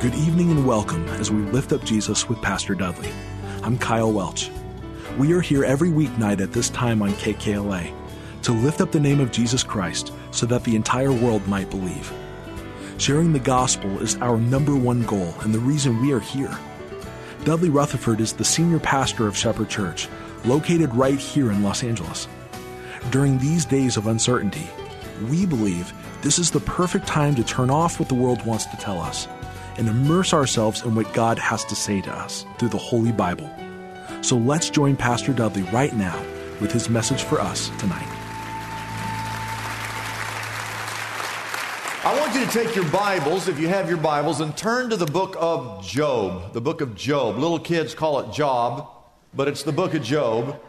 Good evening and welcome as we lift up Jesus with Pastor Dudley. I'm Kyle Welch. We are here every weeknight at this time on KKLA to lift up the name of Jesus Christ so that the entire world might believe. Sharing the gospel is our number one goal and the reason we are here. Dudley Rutherford is the senior pastor of Shepherd Church, located right here in Los Angeles. During these days of uncertainty, we believe this is the perfect time to turn off what the world wants to tell us and immerse ourselves in what God has to say to us through the Holy Bible. So let's join Pastor Dudley right now with his message for us tonight. I want you to take your Bibles, if you have your Bibles, and turn to the book of Job. The book of Job. Little kids call it Job, but it's the book of Job.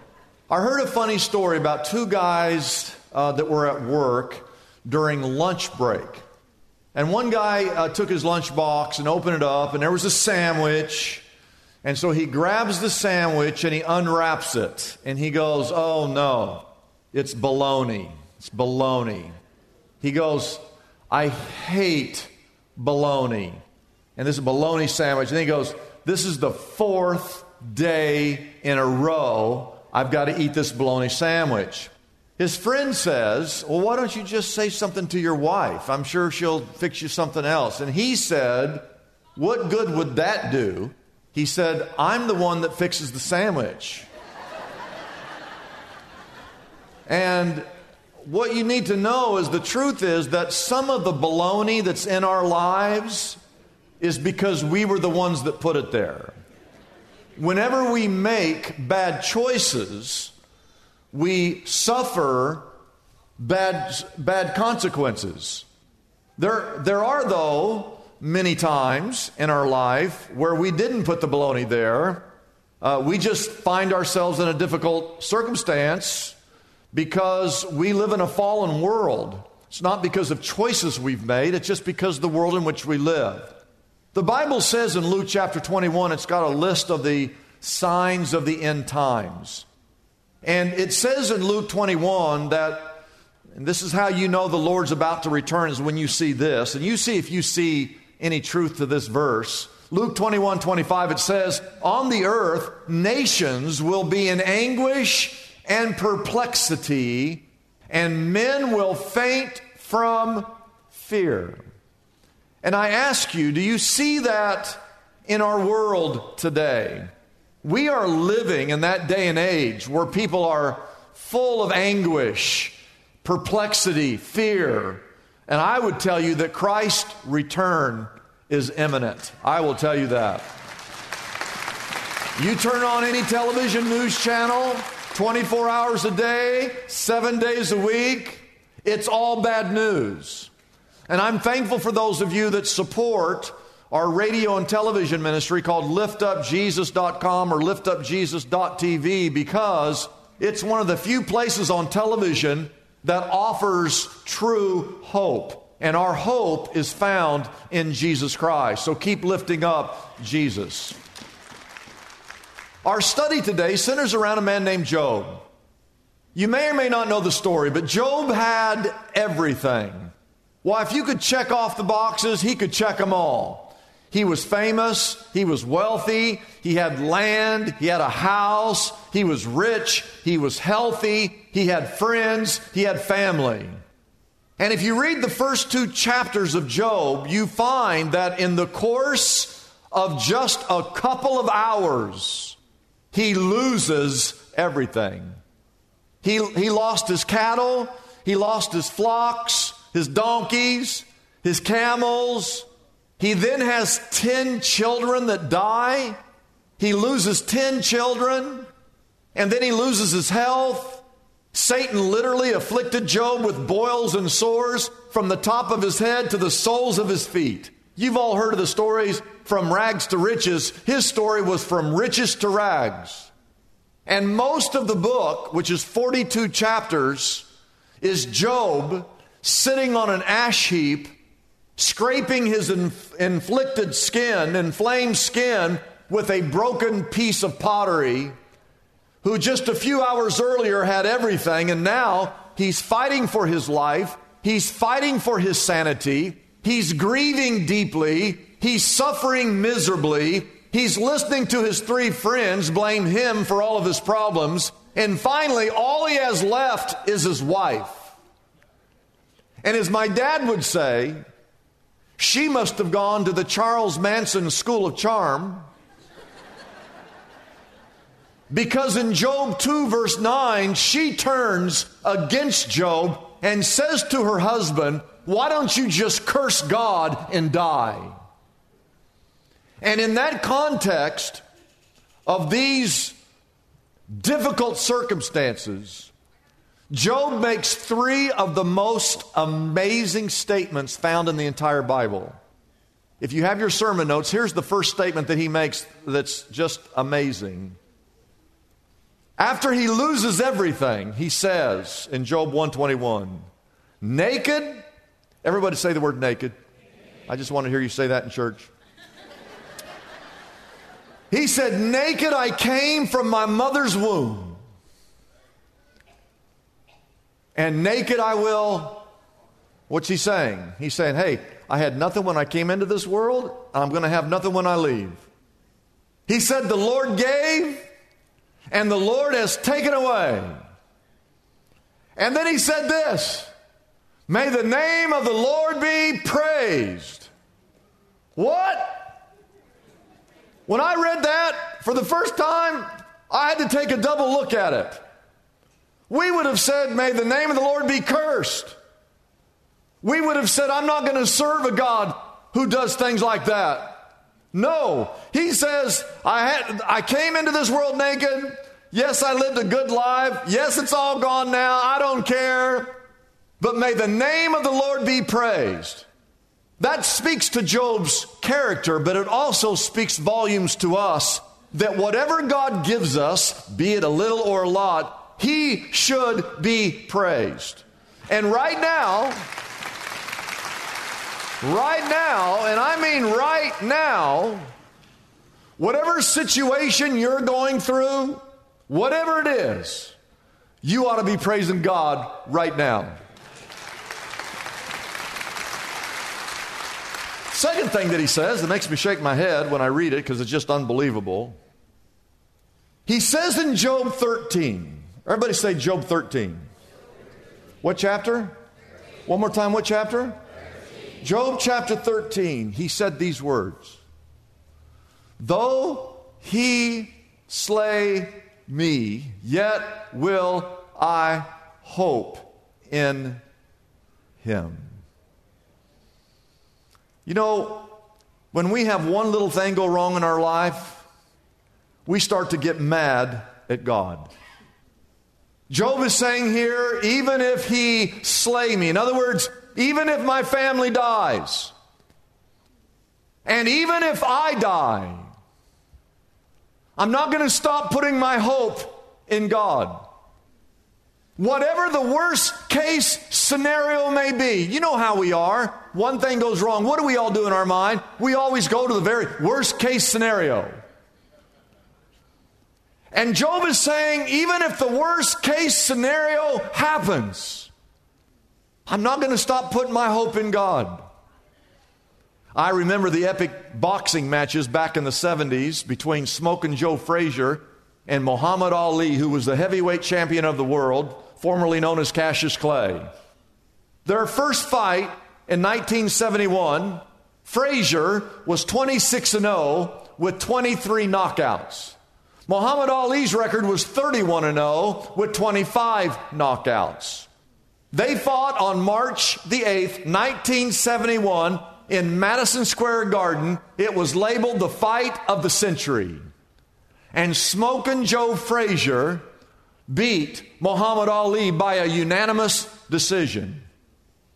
I heard a funny story about two guys uh, that were at work during lunch break. And one guy uh, took his lunchbox and opened it up, and there was a sandwich. And so he grabs the sandwich and he unwraps it. And he goes, Oh no, it's bologna. It's bologna. He goes, I hate bologna. And this is a bologna sandwich. And he goes, This is the fourth day in a row I've got to eat this bologna sandwich. His friend says, Well, why don't you just say something to your wife? I'm sure she'll fix you something else. And he said, What good would that do? He said, I'm the one that fixes the sandwich. and what you need to know is the truth is that some of the baloney that's in our lives is because we were the ones that put it there. Whenever we make bad choices, we suffer bad, bad consequences. There, there are, though, many times in our life where we didn't put the baloney there. Uh, we just find ourselves in a difficult circumstance because we live in a fallen world. It's not because of choices we've made, it's just because of the world in which we live. The Bible says in Luke chapter 21, it's got a list of the signs of the end times. And it says in Luke 21 that, and this is how you know the Lord's about to return, is when you see this. And you see if you see any truth to this verse. Luke 21 25, it says, On the earth, nations will be in anguish and perplexity, and men will faint from fear. And I ask you, do you see that in our world today? We are living in that day and age where people are full of anguish, perplexity, fear. And I would tell you that Christ's return is imminent. I will tell you that. You turn on any television news channel, 24 hours a day, seven days a week, it's all bad news. And I'm thankful for those of you that support our radio and television ministry called liftupjesus.com or liftupjesus.tv because it's one of the few places on television that offers true hope. And our hope is found in Jesus Christ. So keep lifting up Jesus. Our study today centers around a man named Job. You may or may not know the story, but Job had everything. Why, if you could check off the boxes, he could check them all. He was famous, he was wealthy, he had land, he had a house, he was rich, he was healthy, he had friends, he had family. And if you read the first two chapters of Job, you find that in the course of just a couple of hours, he loses everything. He, he lost his cattle, he lost his flocks, his donkeys, his camels. He then has 10 children that die. He loses 10 children. And then he loses his health. Satan literally afflicted Job with boils and sores from the top of his head to the soles of his feet. You've all heard of the stories from rags to riches. His story was from riches to rags. And most of the book, which is 42 chapters, is Job sitting on an ash heap, scraping his inf- inflicted skin, inflamed skin, with a broken piece of pottery, who just a few hours earlier had everything, and now he's fighting for his life, he's fighting for his sanity, he's grieving deeply, he's suffering miserably, he's listening to his three friends blame him for all of his problems, and finally, all he has left is his wife. And as my dad would say, she must have gone to the Charles Manson School of Charm because in Job 2, verse 9, she turns against Job and says to her husband, Why don't you just curse God and die? And in that context of these difficult circumstances, Job makes three of the most amazing statements found in the entire Bible. If you have your sermon notes, here's the first statement that he makes that's just amazing. After he loses everything, he says in Job 121, naked, everybody say the word naked. I just want to hear you say that in church. He said, Naked I came from my mother's womb, and naked I will. What's he saying? He's saying, Hey, I had nothing when I came into this world, I'm going to have nothing when I leave. He said, The Lord gave, and the Lord has taken away. And then he said this May the name of the Lord be praised. What? When I read that for the first time, I had to take a double look at it. We would have said, May the name of the Lord be cursed. We would have said, I'm not going to serve a God who does things like that. No, he says, I, had, I came into this world naked. Yes, I lived a good life. Yes, it's all gone now. I don't care. But may the name of the Lord be praised. That speaks to Job's character, but it also speaks volumes to us that whatever God gives us, be it a little or a lot, he should be praised. And right now, right now, and I mean right now, whatever situation you're going through, whatever it is, you ought to be praising God right now. Second thing that he says that makes me shake my head when I read it because it's just unbelievable. He says in Job 13, everybody say Job 13. What chapter? One more time, what chapter? Job chapter 13, he said these words Though he slay me, yet will I hope in him. You know, when we have one little thing go wrong in our life, we start to get mad at God. Job is saying here, even if he slay me, in other words, even if my family dies, and even if I die, I'm not going to stop putting my hope in God. Whatever the worst case scenario may be, you know how we are. One thing goes wrong. What do we all do in our mind? We always go to the very worst case scenario. And Job is saying, even if the worst case scenario happens, I'm not going to stop putting my hope in God. I remember the epic boxing matches back in the 70s between Smoking Joe Frazier and Muhammad Ali, who was the heavyweight champion of the world formerly known as Cassius Clay. Their first fight in 1971, Frazier was 26 0 with 23 knockouts. Muhammad Ali's record was 31 0 with 25 knockouts. They fought on March the 8th, 1971 in Madison Square Garden. It was labeled the fight of the century. and Smoking Joe Frazier beat Muhammad Ali by a unanimous decision.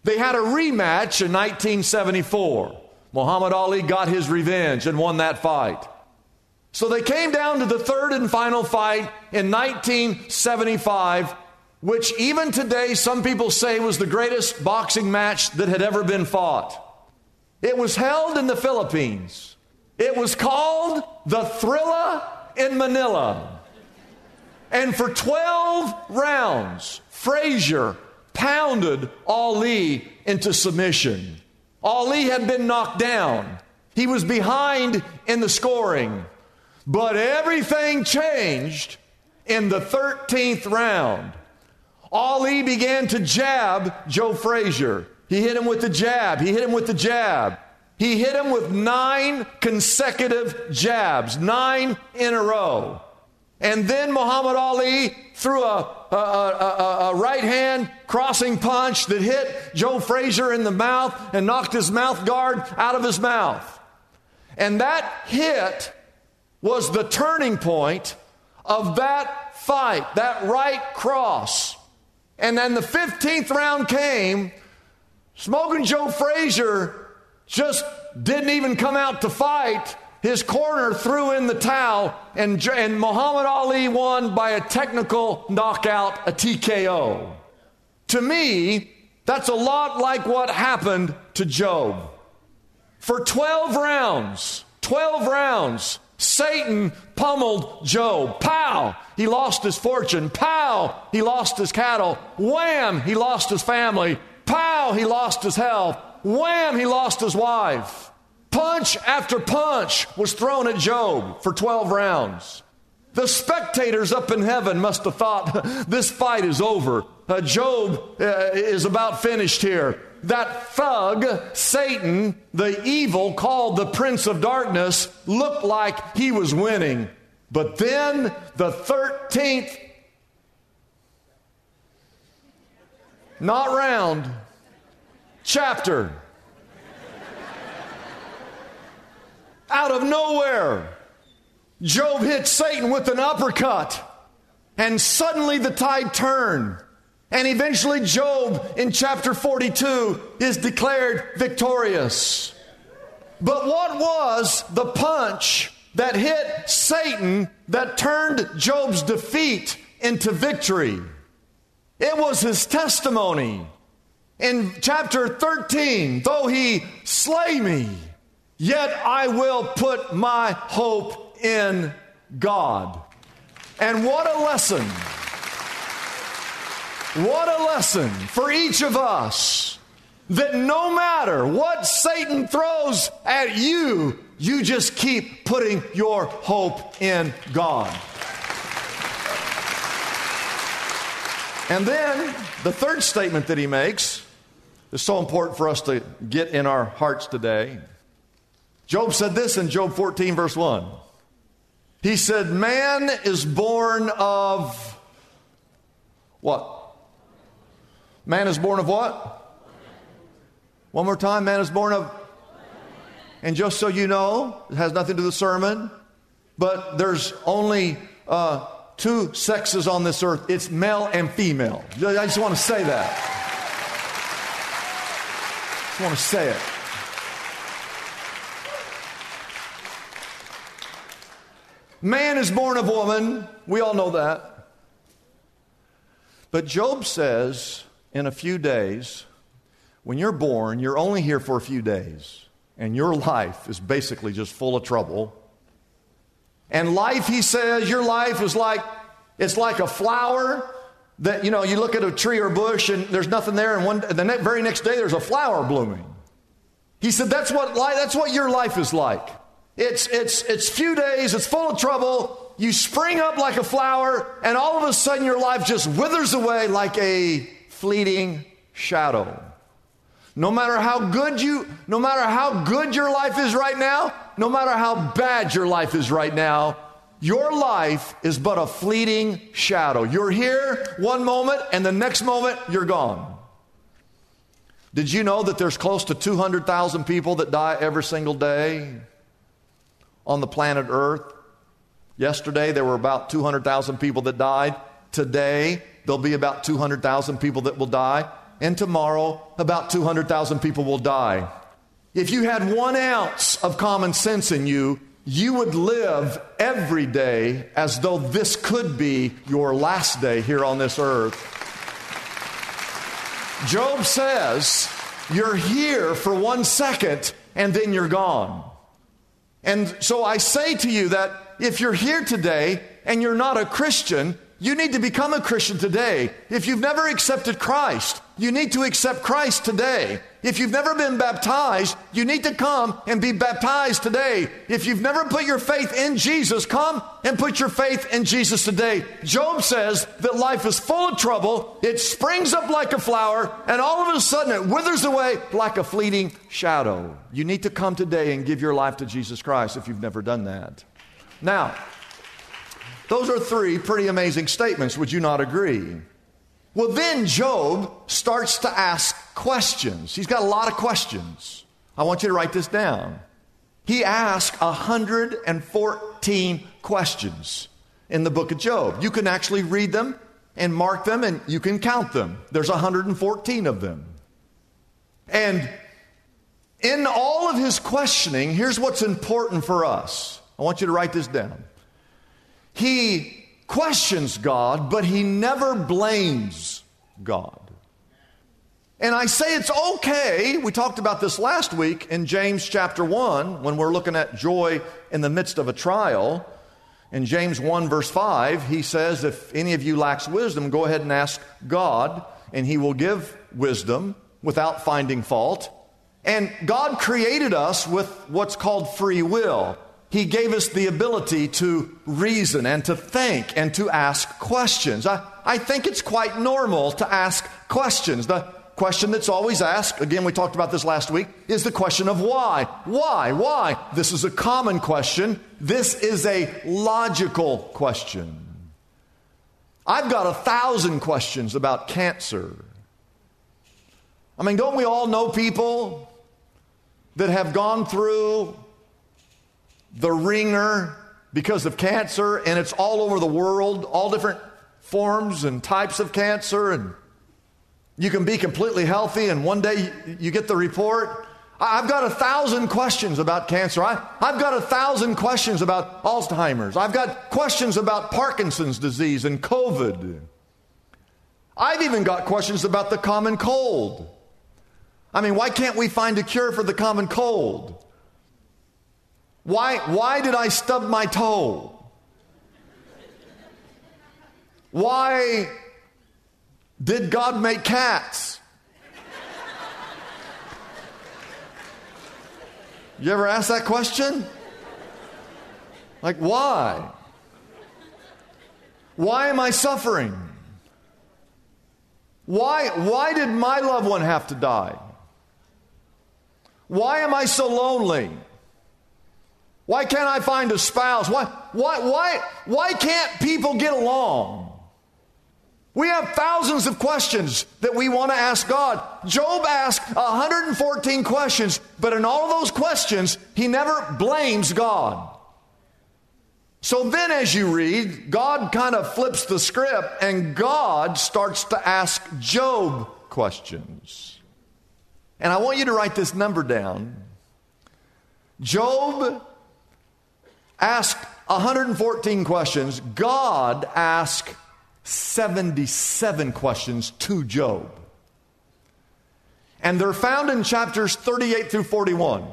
They had a rematch in 1974. Muhammad Ali got his revenge and won that fight. So they came down to the third and final fight in 1975, which even today some people say was the greatest boxing match that had ever been fought. It was held in the Philippines. It was called the Thrilla in Manila. And for 12 rounds, Frazier pounded Ali into submission. Ali had been knocked down. He was behind in the scoring. But everything changed in the 13th round. Ali began to jab Joe Frazier. He hit him with the jab. He hit him with the jab. He hit him with nine consecutive jabs, nine in a row. And then Muhammad Ali threw a, a, a, a, right hand crossing punch that hit Joe Frazier in the mouth and knocked his mouth guard out of his mouth. And that hit was the turning point of that fight, that right cross. And then the 15th round came. Smoking Joe Frazier just didn't even come out to fight. His corner threw in the towel, and, and Muhammad Ali won by a technical knockout, a TKO. To me, that's a lot like what happened to Job. For 12 rounds, 12 rounds, Satan pummeled Job. Pow! He lost his fortune. Pow! He lost his cattle. Wham! He lost his family. Pow! He lost his health. Wham! He lost his wife. Punch after punch was thrown at Job for 12 rounds. The spectators up in heaven must have thought this fight is over. Uh, Job uh, is about finished here. That thug, Satan, the evil called the Prince of Darkness, looked like he was winning. But then the 13th, not round, chapter out of nowhere, Job hit Satan with an uppercut, and suddenly the tide turned. And eventually, Job in chapter 42 is declared victorious. But what was the punch that hit Satan that turned Job's defeat into victory? It was his testimony. In chapter 13, though he slay me, Yet I will put my hope in God. And what a lesson! What a lesson for each of us that no matter what Satan throws at you, you just keep putting your hope in God. And then the third statement that he makes is so important for us to get in our hearts today. Job said this in Job 14, verse 1. He said, Man is born of what? Man is born of what? One more time, man is born of. And just so you know, it has nothing to do with the sermon, but there's only uh, two sexes on this earth it's male and female. I just want to say that. I just want to say it. Man is born of woman. We all know that. But Job says in a few days, when you're born, you're only here for a few days, and your life is basically just full of trouble. And life, he says, your life is like it's like a flower that you know you look at a tree or a bush and there's nothing there, and one the ne- very next day there's a flower blooming. He said that's what life, that's what your life is like. It's, it's, it's few days, it's full of trouble. You spring up like a flower, and all of a sudden your life just withers away like a fleeting shadow. No matter how good you, no matter how good your life is right now, no matter how bad your life is right now, your life is but a fleeting shadow. You're here one moment, and the next moment you're gone. Did you know that there's close to 200,000 people that die every single day? on the planet Earth. Yesterday, there were about 200,000 people that died. Today, there'll be about 200,000 people that will die. And tomorrow, about 200,000 people will die. If you had one ounce of common sense in you, you would live every day as though this could be your last day here on this earth. Job says, You're here for one second and then you're gone. And so I say to you that if you're here today and you're not a Christian, you need to become a Christian today. If you've never accepted Christ, you need to accept Christ today. If you've never been baptized, you need to come and be baptized today. If you've never put your faith in Jesus, come and put your faith in Jesus today. Job says that life is full of trouble. It springs up like a flower, and all of a sudden it withers away like a fleeting shadow. You need to come today and give your life to Jesus Christ if you've never done that. Now, those are three pretty amazing statements. Would you not agree? Well, then Job starts to ask questions. He's got a lot of questions. I want you to write this down. He asked 114 questions in the book of Job. You can actually read them and mark them and you can count them. There's 114 of them. And in all of his questioning, here's what's important for us. I want you to write this down. He questions God, but he never blames God. And I say it's okay. We talked about this last week in James chapter 1 when we're looking at joy in the midst of a trial. In James 1, verse 5, he says, If any of you lacks wisdom, go ahead and ask God, and he will give wisdom without finding fault. And God created us with what's called free will. He gave us the ability to reason and to think and to ask questions. I, I think it's quite normal to ask questions. The question that's always asked, again, we talked about this last week, is the question of why. Why? Why? This is a common question. This is a logical question. I've got a thousand questions about cancer. I mean, don't we all know people that have gone through the ringer because of cancer, and it's all over the world, all different forms and types of cancer, and you can be completely healthy, and one day you get the report. I've got a thousand questions about cancer. I, have got a thousand questions about Alzheimer's. I've got questions about Parkinson's disease and COVID. I've even got questions about the common cold. I mean, why can't we find a cure for the common cold? Why, why did I stub my toe? Why did God make cats? You ever ask that question? Like, why? Why am I suffering? Why, why did my loved one have to die? Why am I so lonely? Why can't I find a spouse? Why, why, why, why can't people get along? We have thousands of questions that we want to ask God. Job asked 114 questions, but in all those questions, he never blames God. So then, as you read, God kind of flips the script and God starts to ask Job questions. And I want you to write this number down. Job asked 114 questions, God asked 77 questions to Job. And they're found in chapters 38 through 41.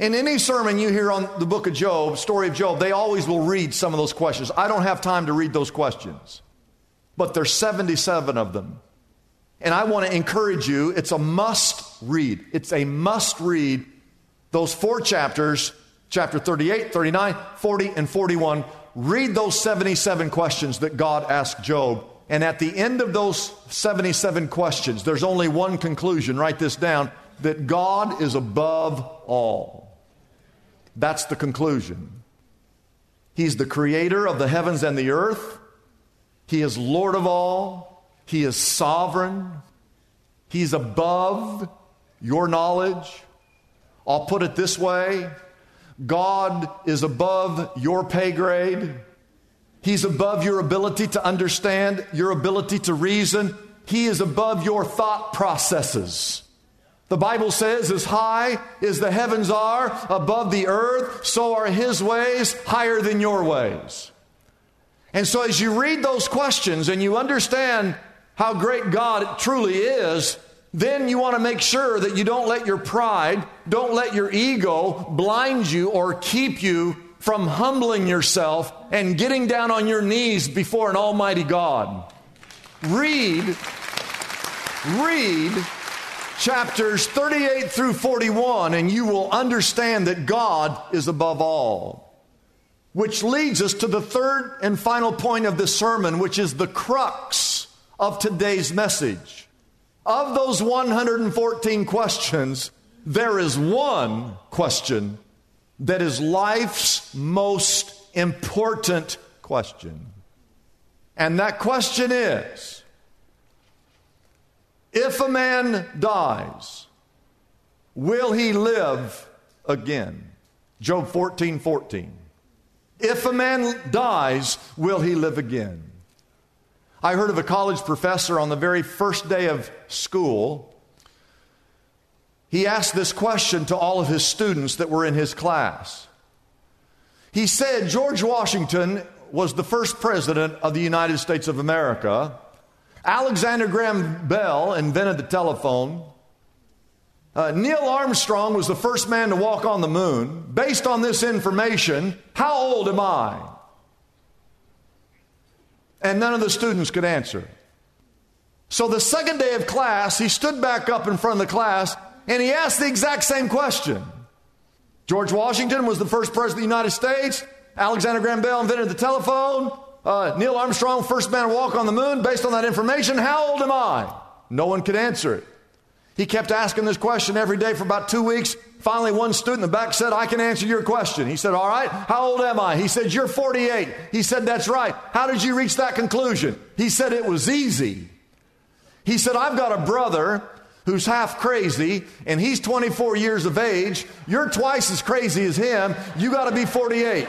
In any sermon you hear on the book of Job, story of Job, they always will read some of those questions. I don't have time to read those questions, but there's 77 of them. And I want to encourage you, it's a must read. It's a must read those four chapters chapter 38, 39, 40, and 41. Read those 77 questions that God asked Job. And at the end of those 77 questions, there's only one conclusion. Write this down that God is above all. That's the conclusion. He's the creator of the heavens and the earth. He is Lord of all. He is sovereign. He's above your knowledge. I'll put it this way God is above your pay grade. He's above your ability to understand, your ability to reason. He is above your thought processes. The Bible says, as high as the heavens are above the earth, so are his ways higher than your ways. And so, as you read those questions and you understand how great God truly is, then you want to make sure that you don't let your pride, don't let your ego blind you or keep you from humbling yourself and getting down on your knees before an almighty God. Read, read chapters 38 through 41, and you will understand that God is above all. Which leads us to the third and final point of this sermon, which is the crux of today's message. Of those 114 questions, there is one question that is life's most important question. And that question is if a man dies, will he live again? Job 14 14. If a man dies, will he live again? I heard of a college professor on the very first day of school. He asked this question to all of his students that were in his class. He said George Washington was the first president of the United States of America. Alexander Graham Bell invented the telephone. Uh, Neil Armstrong was the first man to walk on the moon. Based on this information, how old am I? And none of the students could answer. So the second day of class, he stood back up in front of the class and he asked the exact same question. George Washington was the first president of the United States. Alexander Graham Bell invented the telephone. Uh, Neil Armstrong, first man to walk on the moon. Based on that information, how old am I? No one could answer it. He kept asking this question every day for about two weeks. Finally, one student in the back said, I can answer your question. He said, All right, how old am I? He said, You're 48. He said, That's right. How did you reach that conclusion? He said, It was easy. He said, I've got a brother who's half crazy and he's 24 years of age. You're twice as crazy as him. You got to be 48.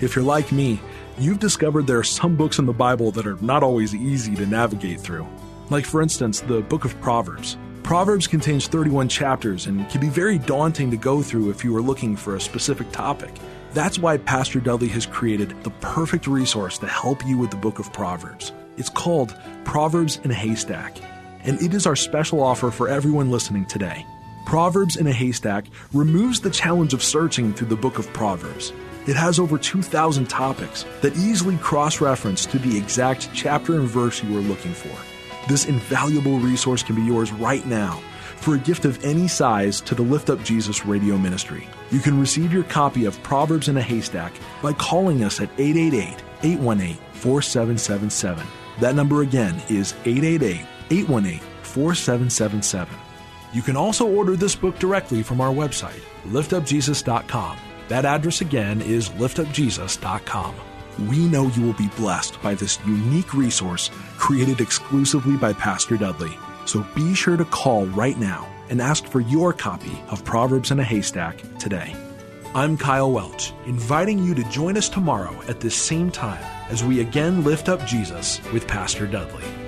If you're like me, you've discovered there are some books in the Bible that are not always easy to navigate through. Like, for instance, the book of Proverbs. Proverbs contains 31 chapters and can be very daunting to go through if you are looking for a specific topic. That's why Pastor Dudley has created the perfect resource to help you with the book of Proverbs. It's called Proverbs in a Haystack, and it is our special offer for everyone listening today. Proverbs in a Haystack removes the challenge of searching through the book of Proverbs. It has over 2,000 topics that easily cross reference to the exact chapter and verse you are looking for. This invaluable resource can be yours right now for a gift of any size to the Lift Up Jesus radio ministry. You can receive your copy of Proverbs in a Haystack by calling us at 888 818 4777. That number again is 888 818 4777. You can also order this book directly from our website, liftupjesus.com. That address again is liftupjesus.com. We know you will be blessed by this unique resource created exclusively by Pastor Dudley. So be sure to call right now and ask for your copy of Proverbs in a Haystack today. I'm Kyle Welch, inviting you to join us tomorrow at this same time as we again lift up Jesus with Pastor Dudley.